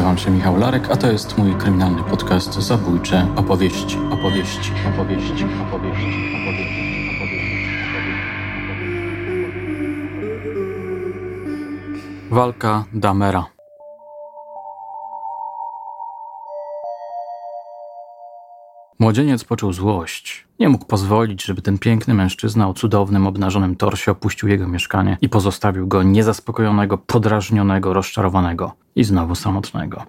nazywam się Michał Larek, a to jest mój kryminalny podcast Zabójcze opowieści, opowieści, opowieści, opowieści, opowieści. Walka Damera. Młodzieniec poczuł złość. Nie mógł pozwolić, żeby ten piękny mężczyzna o cudownym, obnażonym torsie opuścił jego mieszkanie i pozostawił go niezaspokojonego, podrażnionego, rozczarowanego i znowu samotnego.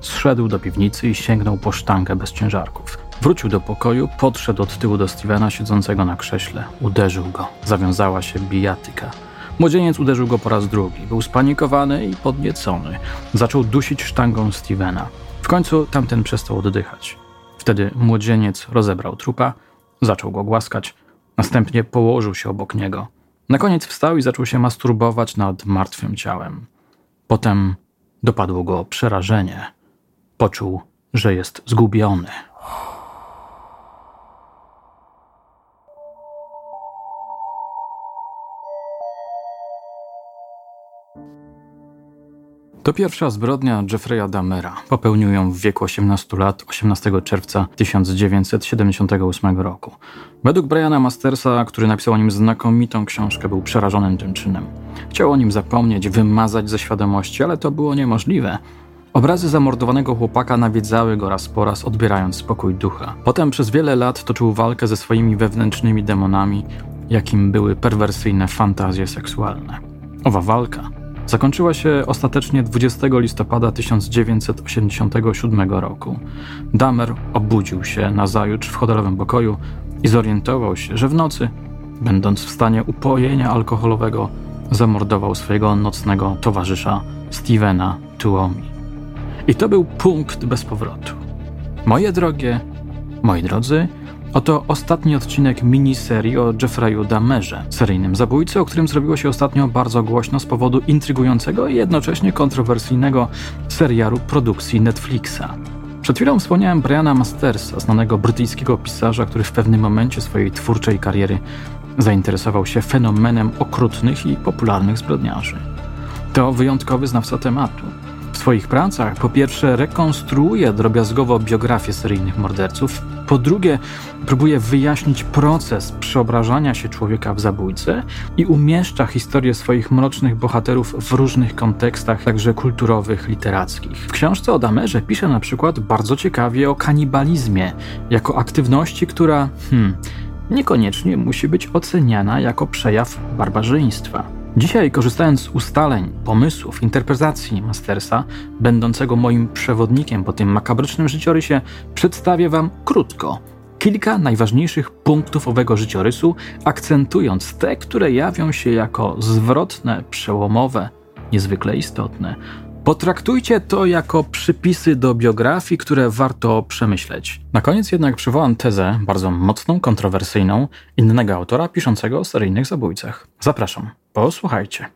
Zszedł do piwnicy i sięgnął po sztankę bez ciężarków. Wrócił do pokoju, podszedł od tyłu do Stevena siedzącego na krześle. Uderzył go. Zawiązała się bijatyka. Młodzieniec uderzył go po raz drugi. Był spanikowany i podniecony. Zaczął dusić sztangą Stevena. W końcu tamten przestał oddychać. Wtedy młodzieniec rozebrał trupa, zaczął go głaskać, następnie położył się obok niego. Na koniec wstał i zaczął się masturbować nad martwym ciałem. Potem dopadło go przerażenie. Poczuł, że jest zgubiony. To pierwsza zbrodnia Jeffrey'a Dahmera. Popełnił ją w wieku 18 lat 18 czerwca 1978 roku. Według Briana Mastersa, który napisał o nim znakomitą książkę, był przerażonym tym czynem. Chciał o nim zapomnieć, wymazać ze świadomości, ale to było niemożliwe. Obrazy zamordowanego chłopaka nawiedzały go raz po raz, odbierając spokój ducha. Potem przez wiele lat toczył walkę ze swoimi wewnętrznymi demonami, jakim były perwersyjne fantazje seksualne. Owa walka zakończyła się ostatecznie 20 listopada 1987 roku. Damer obudził się na zajutrz w hotelowym pokoju i zorientował się, że w nocy, będąc w stanie upojenia alkoholowego, zamordował swojego nocnego towarzysza Stevena Tuomi. I to był punkt bez powrotu. Moje drogie, moi drodzy, Oto ostatni odcinek miniserii o Jeffreyu Dahmerze, seryjnym zabójcy, o którym zrobiło się ostatnio bardzo głośno z powodu intrygującego i jednocześnie kontrowersyjnego serialu produkcji Netflixa. Przed chwilą wspomniałem Briana Mastersa, znanego brytyjskiego pisarza, który w pewnym momencie swojej twórczej kariery zainteresował się fenomenem okrutnych i popularnych zbrodniarzy. To wyjątkowy znawca tematu. W swoich pracach po pierwsze rekonstruuje drobiazgowo biografię seryjnych morderców, po drugie próbuje wyjaśnić proces przeobrażania się człowieka w zabójcę i umieszcza historię swoich mrocznych bohaterów w różnych kontekstach, także kulturowych, literackich. W książce o Damerze pisze na przykład bardzo ciekawie o kanibalizmie, jako aktywności, która, hmm, niekoniecznie musi być oceniana jako przejaw barbarzyństwa. Dzisiaj, korzystając z ustaleń, pomysłów, interpretacji Mastersa, będącego moim przewodnikiem po tym makabrycznym życiorysie, przedstawię Wam krótko kilka najważniejszych punktów owego życiorysu, akcentując te, które jawią się jako zwrotne, przełomowe, niezwykle istotne, Potraktujcie to jako przypisy do biografii, które warto przemyśleć. Na koniec jednak przywołam tezę, bardzo mocną, kontrowersyjną, innego autora piszącego o seryjnych zabójcach. Zapraszam, posłuchajcie.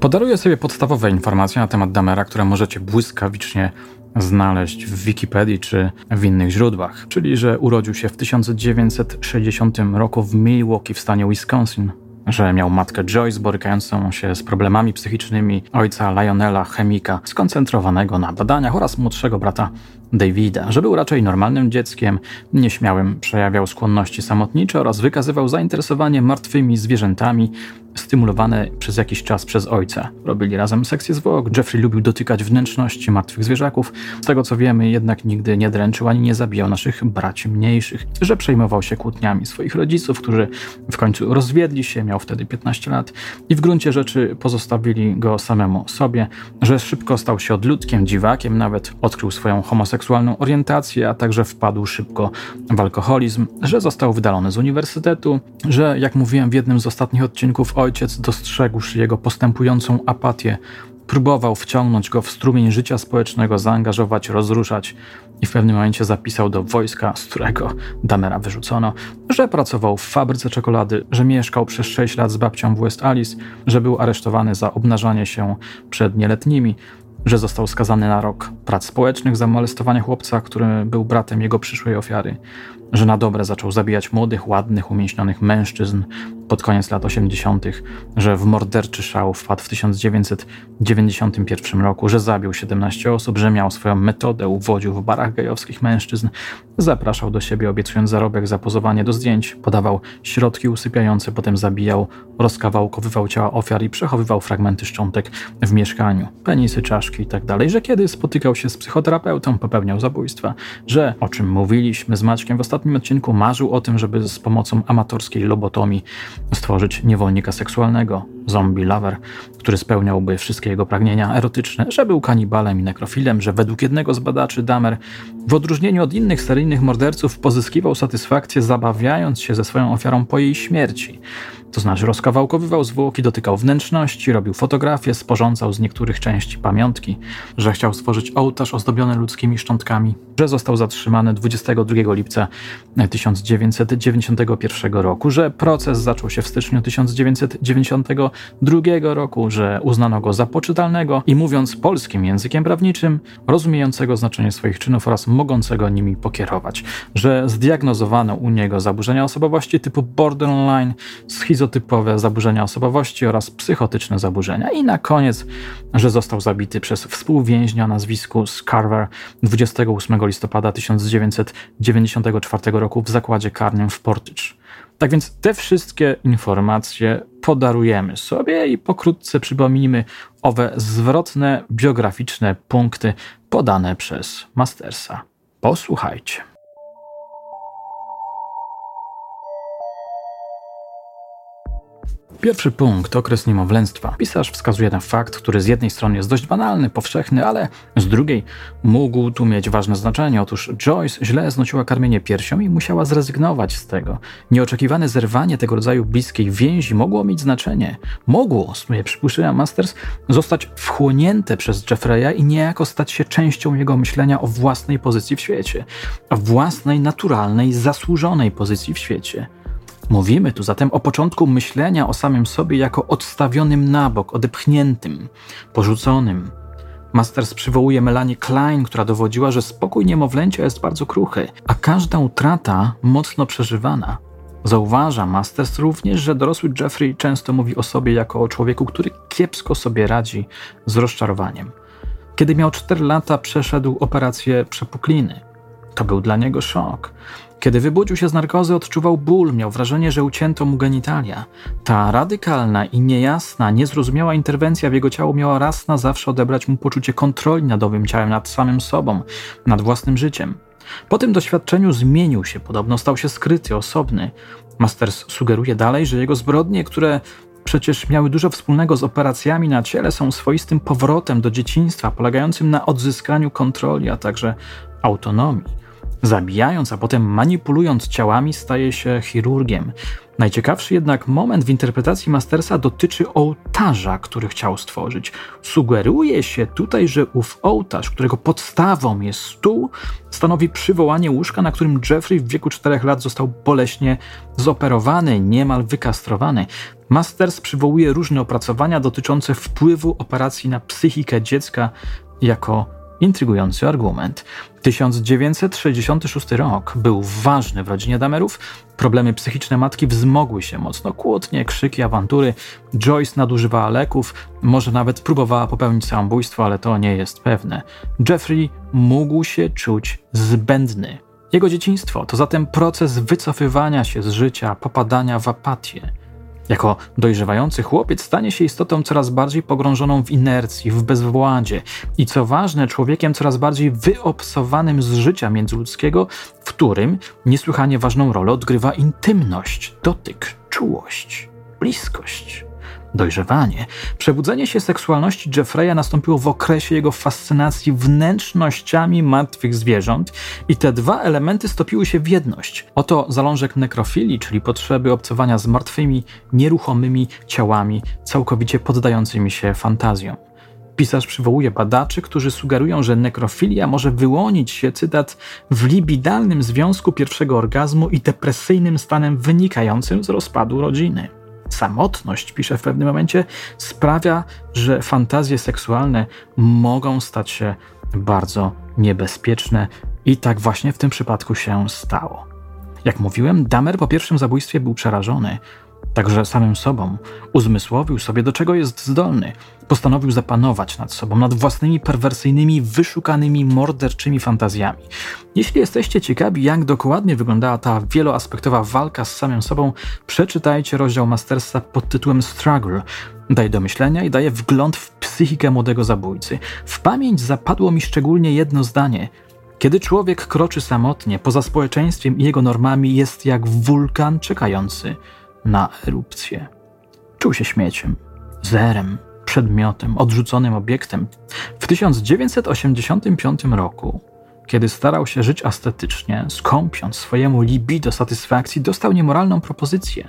Podaruję sobie podstawowe informacje na temat Damera, które możecie błyskawicznie znaleźć w Wikipedii czy w innych źródłach, czyli że urodził się w 1960 roku w Milwaukee w stanie Wisconsin, że miał matkę Joyce borykającą się z problemami psychicznymi, ojca Lionela, chemika, skoncentrowanego na badaniach oraz młodszego brata Davida, że był raczej normalnym dzieckiem, nieśmiałym, przejawiał skłonności samotnicze oraz wykazywał zainteresowanie martwymi zwierzętami, stymulowane przez jakiś czas przez ojca. Robili razem sekcję zwłok, Jeffrey lubił dotykać wnętrzności martwych zwierzaków. Z tego co wiemy, jednak nigdy nie dręczył ani nie zabijał naszych braci mniejszych, że przejmował się kłótniami swoich rodziców, którzy w końcu rozwiedli się, miał wtedy 15 lat i w gruncie rzeczy pozostawili go samemu sobie, że szybko stał się odludkiem, dziwakiem, nawet odkrył swoją homoseksualną orientację, a także wpadł szybko w alkoholizm, że został wydalony z uniwersytetu, że jak mówiłem w jednym z ostatnich odcinków ojciec, dostrzegłszy jego postępującą apatię, próbował wciągnąć go w strumień życia społecznego, zaangażować, rozruszać i w pewnym momencie zapisał do wojska, z którego Damera wyrzucono, że pracował w fabryce czekolady, że mieszkał przez 6 lat z babcią w West Alice, że był aresztowany za obnażanie się przed nieletnimi, że został skazany na rok prac społecznych za molestowanie chłopca, który był bratem jego przyszłej ofiary, że na dobre zaczął zabijać młodych, ładnych, umięśnionych mężczyzn pod koniec lat 80., że w morderczy szał wpadł w 1991 roku, że zabił 17 osób, że miał swoją metodę, uwodził w barach gejowskich mężczyzn, zapraszał do siebie obiecując zarobek za pozowanie do zdjęć, podawał środki usypiające, potem zabijał, rozkawałkowywał ciała ofiar i przechowywał fragmenty szczątek w mieszkaniu, penisy, czaszki itd., tak że kiedy spotykał się z psychoterapeutą, popełniał zabójstwa, że, o czym mówiliśmy z Maćkiem w ostatnim odcinku, marzył o tym, żeby z pomocą amatorskiej lobotomii stworzyć niewolnika seksualnego, zombie lover, który spełniałby wszystkie jego pragnienia erotyczne, że był kanibalem i nekrofilem, że według jednego z badaczy Damer, w odróżnieniu od innych seryjnych morderców, pozyskiwał satysfakcję zabawiając się ze swoją ofiarą po jej śmierci. To znaczy rozkawałkowywał zwłoki, dotykał wnętrzności, robił fotografie, sporządzał z niektórych części pamiątki, że chciał stworzyć ołtarz ozdobiony ludzkimi szczątkami, że został zatrzymany 22 lipca 1991 roku, że proces zaczął się w styczniu 1992 roku, że uznano go za poczytalnego i mówiąc polskim językiem prawniczym, rozumiejącego znaczenie swoich czynów oraz mogącego nimi pokierować, że zdiagnozowano u niego zaburzenia osobowości typu borderline, schizotypowe, zaburzenia osobowości oraz psychotyczne zaburzenia. I na koniec, że został zabity przez współwięźnia nazwisku Scarver 28 listopada 1994 roku w zakładzie karnym w Portage. Tak więc te wszystkie informacje podarujemy sobie i pokrótce przypomnijmy owe zwrotne biograficzne punkty podane przez Mastersa. Posłuchajcie. Pierwszy punkt, okres niemowlęctwa. Pisarz wskazuje na fakt, który z jednej strony jest dość banalny, powszechny, ale z drugiej mógł tu mieć ważne znaczenie. Otóż Joyce źle znosiła karmienie piersią i musiała zrezygnować z tego. Nieoczekiwane zerwanie tego rodzaju bliskiej więzi mogło mieć znaczenie. Mogło, sobie przypuszcza Masters, zostać wchłonięte przez Jeffreya i niejako stać się częścią jego myślenia o własnej pozycji w świecie. O własnej, naturalnej, zasłużonej pozycji w świecie. Mówimy tu zatem o początku myślenia o samym sobie jako odstawionym na bok, odepchniętym, porzuconym. Masters przywołuje Melanie Klein, która dowodziła, że spokój niemowlęcia jest bardzo kruchy, a każda utrata mocno przeżywana. Zauważa Masters również, że dorosły Jeffrey często mówi o sobie jako o człowieku, który kiepsko sobie radzi z rozczarowaniem. Kiedy miał 4 lata, przeszedł operację przepukliny. To był dla niego szok. Kiedy wybudził się z narkozy, odczuwał ból, miał wrażenie, że ucięto mu genitalia. Ta radykalna i niejasna, niezrozumiała interwencja w jego ciało miała raz na zawsze odebrać mu poczucie kontroli nad owym ciałem, nad samym sobą, nad własnym życiem. Po tym doświadczeniu zmienił się, podobno stał się skryty, osobny. Masters sugeruje dalej, że jego zbrodnie, które przecież miały dużo wspólnego z operacjami na ciele, są swoistym powrotem do dzieciństwa, polegającym na odzyskaniu kontroli, a także autonomii. Zabijając, a potem manipulując ciałami, staje się chirurgiem. Najciekawszy jednak moment w interpretacji Mastersa dotyczy ołtarza, który chciał stworzyć. Sugeruje się tutaj, że ów ołtarz, którego podstawą jest stół, stanowi przywołanie łóżka, na którym Jeffrey w wieku 4 lat został boleśnie zoperowany, niemal wykastrowany. Masters przywołuje różne opracowania dotyczące wpływu operacji na psychikę dziecka jako intrygujący argument. 1966 rok był ważny w rodzinie Damerów. Problemy psychiczne matki wzmogły się mocno. Kłótnie, krzyki, awantury. Joyce nadużywała leków, może nawet próbowała popełnić samobójstwo, ale to nie jest pewne. Jeffrey mógł się czuć zbędny. Jego dzieciństwo to zatem proces wycofywania się z życia, popadania w apatię. Jako dojrzewający chłopiec stanie się istotą coraz bardziej pogrążoną w inercji, w bezwładzie i co ważne, człowiekiem coraz bardziej wyobsowanym z życia międzyludzkiego, w którym niesłychanie ważną rolę odgrywa intymność, dotyk, czułość, bliskość dojrzewanie. Przebudzenie się seksualności Jeffreya nastąpiło w okresie jego fascynacji wnętrznościami martwych zwierząt i te dwa elementy stopiły się w jedność. Oto zalążek nekrofilii, czyli potrzeby obcowania z martwymi, nieruchomymi ciałami, całkowicie poddającymi się fantazjom. Pisarz przywołuje badaczy, którzy sugerują, że nekrofilia może wyłonić się, cytat, w libidalnym związku pierwszego orgazmu i depresyjnym stanem wynikającym z rozpadu rodziny samotność, pisze w pewnym momencie, sprawia, że fantazje seksualne mogą stać się bardzo niebezpieczne i tak właśnie w tym przypadku się stało. Jak mówiłem, Damer po pierwszym zabójstwie był przerażony. Także samym sobą uzmysłowił sobie, do czego jest zdolny. Postanowił zapanować nad sobą, nad własnymi perwersyjnymi, wyszukanymi, morderczymi fantazjami. Jeśli jesteście ciekawi, jak dokładnie wyglądała ta wieloaspektowa walka z samym sobą, przeczytajcie rozdział Mastersa pod tytułem Struggle. Daje do myślenia i daje wgląd w psychikę młodego zabójcy. W pamięć zapadło mi szczególnie jedno zdanie. Kiedy człowiek kroczy samotnie, poza społeczeństwem i jego normami, jest jak wulkan czekający na erupcję. Czuł się śmieciem, zerem, przedmiotem, odrzuconym obiektem. W 1985 roku, kiedy starał się żyć estetycznie, skąpiąc swojemu libido satysfakcji, dostał niemoralną propozycję.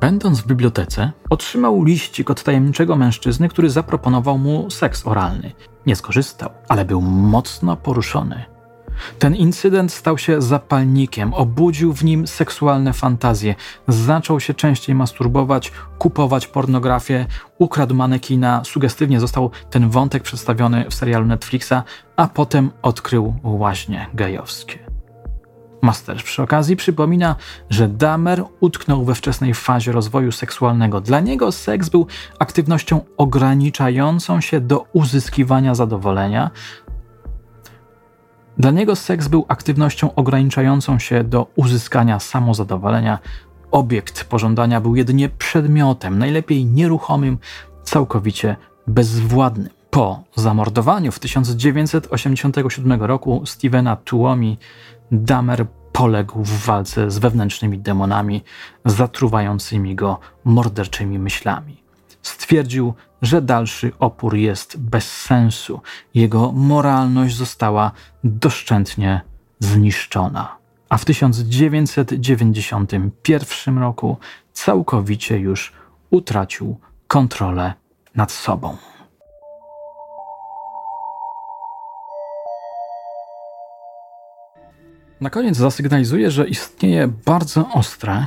Będąc w bibliotece, otrzymał liścik od tajemniczego mężczyzny, który zaproponował mu seks oralny. Nie skorzystał, ale był mocno poruszony. Ten incydent stał się zapalnikiem, obudził w nim seksualne fantazje. Zaczął się częściej masturbować, kupować pornografię, ukradł manekina, sugestywnie został ten wątek przedstawiony w serialu Netflixa, a potem odkrył łaźnie gejowskie. Master przy okazji przypomina, że Damer utknął we wczesnej fazie rozwoju seksualnego. Dla niego seks był aktywnością ograniczającą się do uzyskiwania zadowolenia, dla niego seks był aktywnością ograniczającą się do uzyskania samozadowolenia. Obiekt pożądania był jedynie przedmiotem, najlepiej nieruchomym, całkowicie bezwładnym. Po zamordowaniu w 1987 roku Stevena Tuomi, Damer poległ w walce z wewnętrznymi demonami zatruwającymi go morderczymi myślami. Stwierdził, że dalszy opór jest bez sensu. Jego moralność została doszczętnie zniszczona. A w 1991 roku całkowicie już utracił kontrolę nad sobą. Na koniec zasygnalizuję, że istnieje bardzo ostre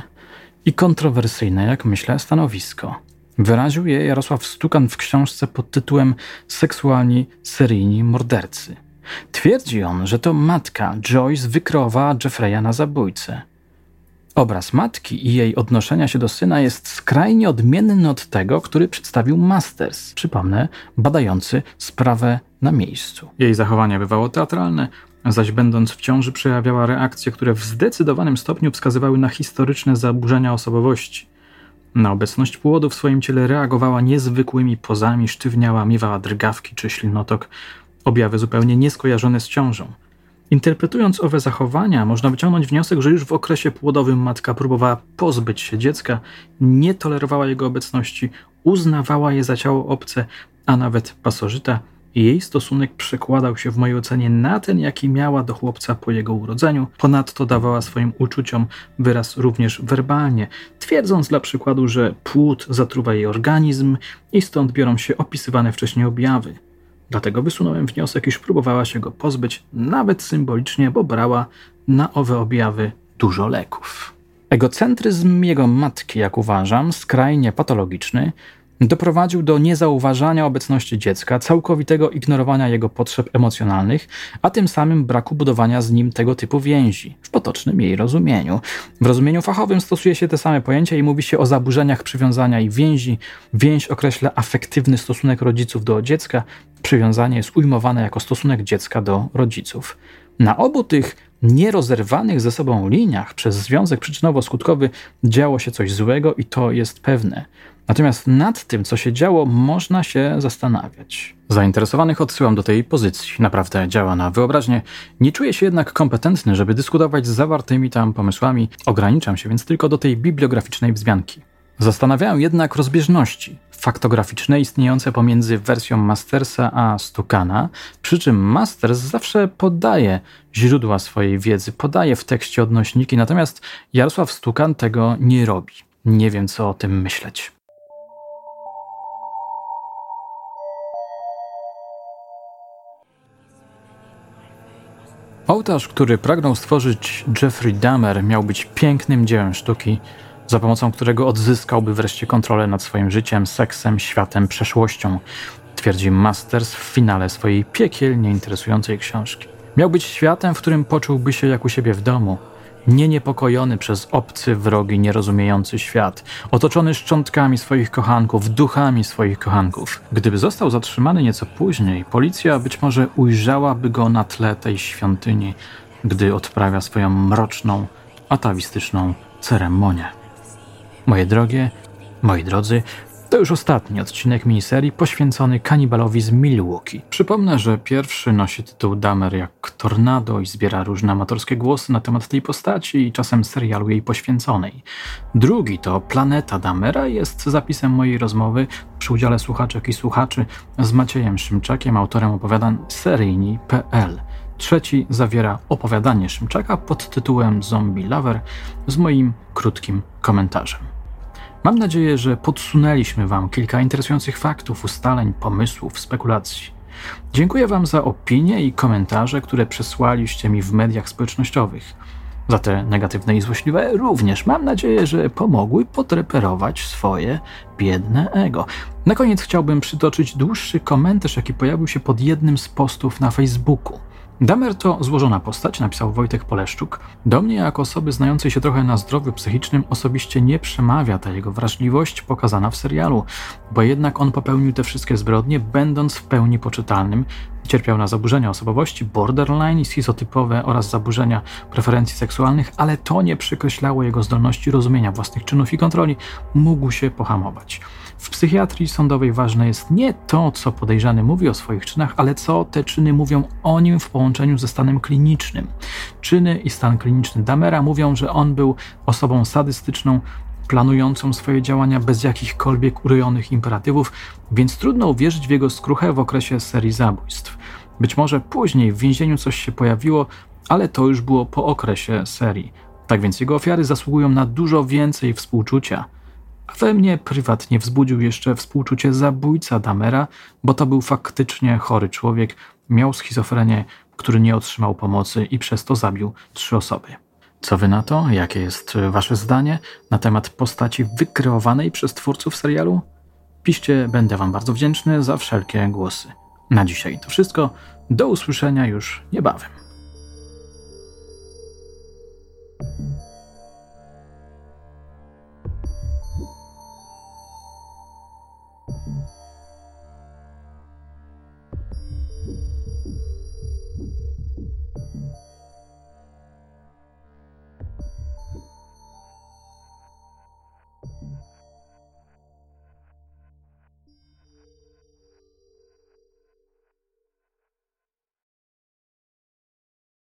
i kontrowersyjne, jak myślę, stanowisko. Wyraził je Jarosław Stukan w książce pod tytułem Seksualni seryjni mordercy. Twierdzi on, że to matka Joyce wykreowała Jeffreya na zabójcę. Obraz matki i jej odnoszenia się do syna jest skrajnie odmienny od tego, który przedstawił Masters, przypomnę, badający sprawę na miejscu. Jej zachowanie bywało teatralne, zaś będąc w ciąży przejawiała reakcje, które w zdecydowanym stopniu wskazywały na historyczne zaburzenia osobowości. Na obecność płodu w swoim ciele reagowała niezwykłymi pozami, sztywniała, miewała drgawki czy ślinotok, objawy zupełnie nieskojarzone z ciążą. Interpretując owe zachowania, można wyciągnąć wniosek, że już w okresie płodowym matka próbowała pozbyć się dziecka, nie tolerowała jego obecności, uznawała je za ciało obce, a nawet pasożyta jej stosunek przekładał się w mojej ocenie na ten, jaki miała do chłopca po jego urodzeniu. Ponadto dawała swoim uczuciom wyraz również werbalnie, twierdząc dla przykładu, że płód zatruwa jej organizm i stąd biorą się opisywane wcześniej objawy. Dlatego wysunąłem wniosek, iż próbowała się go pozbyć, nawet symbolicznie, bo brała na owe objawy dużo leków. Egocentryzm jego matki, jak uważam, skrajnie patologiczny, doprowadził do niezauważania obecności dziecka, całkowitego ignorowania jego potrzeb emocjonalnych, a tym samym braku budowania z nim tego typu więzi, w potocznym jej rozumieniu. W rozumieniu fachowym stosuje się te same pojęcia i mówi się o zaburzeniach przywiązania i więzi. Więź określa afektywny stosunek rodziców do dziecka, przywiązanie jest ujmowane jako stosunek dziecka do rodziców. Na obu tych nierozerwanych ze sobą liniach przez związek przyczynowo-skutkowy działo się coś złego i to jest pewne. Natomiast nad tym, co się działo, można się zastanawiać. Zainteresowanych odsyłam do tej pozycji. Naprawdę działa na wyobraźnię. Nie czuję się jednak kompetentny, żeby dyskutować z zawartymi tam pomysłami. Ograniczam się więc tylko do tej bibliograficznej wzmianki. Zastanawiają jednak rozbieżności faktograficzne istniejące pomiędzy wersją Mastersa a Stukana, przy czym Masters zawsze podaje źródła swojej wiedzy, podaje w tekście odnośniki, natomiast Jarosław Stukan tego nie robi. Nie wiem, co o tym myśleć. Ołtarz, który pragnął stworzyć Jeffrey Dahmer, miał być pięknym dziełem sztuki, za pomocą którego odzyskałby wreszcie kontrolę nad swoim życiem, seksem, światem, przeszłością, twierdzi Masters w finale swojej piekielnie interesującej książki. Miał być światem, w którym poczułby się jak u siebie w domu, nie niepokojony przez obcy, wrogi, nierozumiejący świat, otoczony szczątkami swoich kochanków, duchami swoich kochanków. Gdyby został zatrzymany nieco później, policja być może ujrzałaby go na tle tej świątyni, gdy odprawia swoją mroczną, atawistyczną ceremonię. Moje drogie, moi drodzy, to już ostatni odcinek miniserii poświęcony kanibalowi z Milwaukee. Przypomnę, że pierwszy nosi tytuł Damer jak tornado i zbiera różne amatorskie głosy na temat tej postaci i czasem serialu jej poświęconej. Drugi to Planeta Damera jest zapisem mojej rozmowy przy udziale słuchaczek i słuchaczy z Maciejem Szymczakiem, autorem opowiadań seryjni.pl. Trzeci zawiera opowiadanie Szymczaka pod tytułem Zombie Lover z moim krótkim komentarzem. Mam nadzieję, że podsunęliśmy Wam kilka interesujących faktów, ustaleń, pomysłów, spekulacji. Dziękuję Wam za opinie i komentarze, które przesłaliście mi w mediach społecznościowych. Za te negatywne i złośliwe również mam nadzieję, że pomogły potreperować swoje biedne ego. Na koniec chciałbym przytoczyć dłuższy komentarz, jaki pojawił się pod jednym z postów na Facebooku. Damer to złożona postać, napisał Wojtek Poleszczuk. Do mnie, jako osoby znającej się trochę na zdrowiu psychicznym, osobiście nie przemawia ta jego wrażliwość pokazana w serialu, bo jednak on popełnił te wszystkie zbrodnie, będąc w pełni poczytalnym. Cierpiał na zaburzenia osobowości, borderline i schizotypowe oraz zaburzenia preferencji seksualnych, ale to nie przekreślało jego zdolności rozumienia własnych czynów i kontroli. Mógł się pohamować. W psychiatrii sądowej ważne jest nie to, co podejrzany mówi o swoich czynach, ale co te czyny mówią o nim w połączeniu ze stanem klinicznym. Czyny i stan kliniczny Damera mówią, że on był osobą sadystyczną, planującą swoje działania bez jakichkolwiek urojonych imperatywów, więc trudno uwierzyć w jego skruchę w okresie serii zabójstw. Być może później w więzieniu coś się pojawiło, ale to już było po okresie serii. Tak więc jego ofiary zasługują na dużo więcej współczucia. We mnie prywatnie wzbudził jeszcze współczucie zabójca Damera, bo to był faktycznie chory człowiek, miał schizofrenię, który nie otrzymał pomocy i przez to zabił trzy osoby. Co wy na to? Jakie jest wasze zdanie na temat postaci wykreowanej przez twórców serialu? Piszcie, będę wam bardzo wdzięczny za wszelkie głosy. Na dzisiaj to wszystko. Do usłyszenia już niebawem.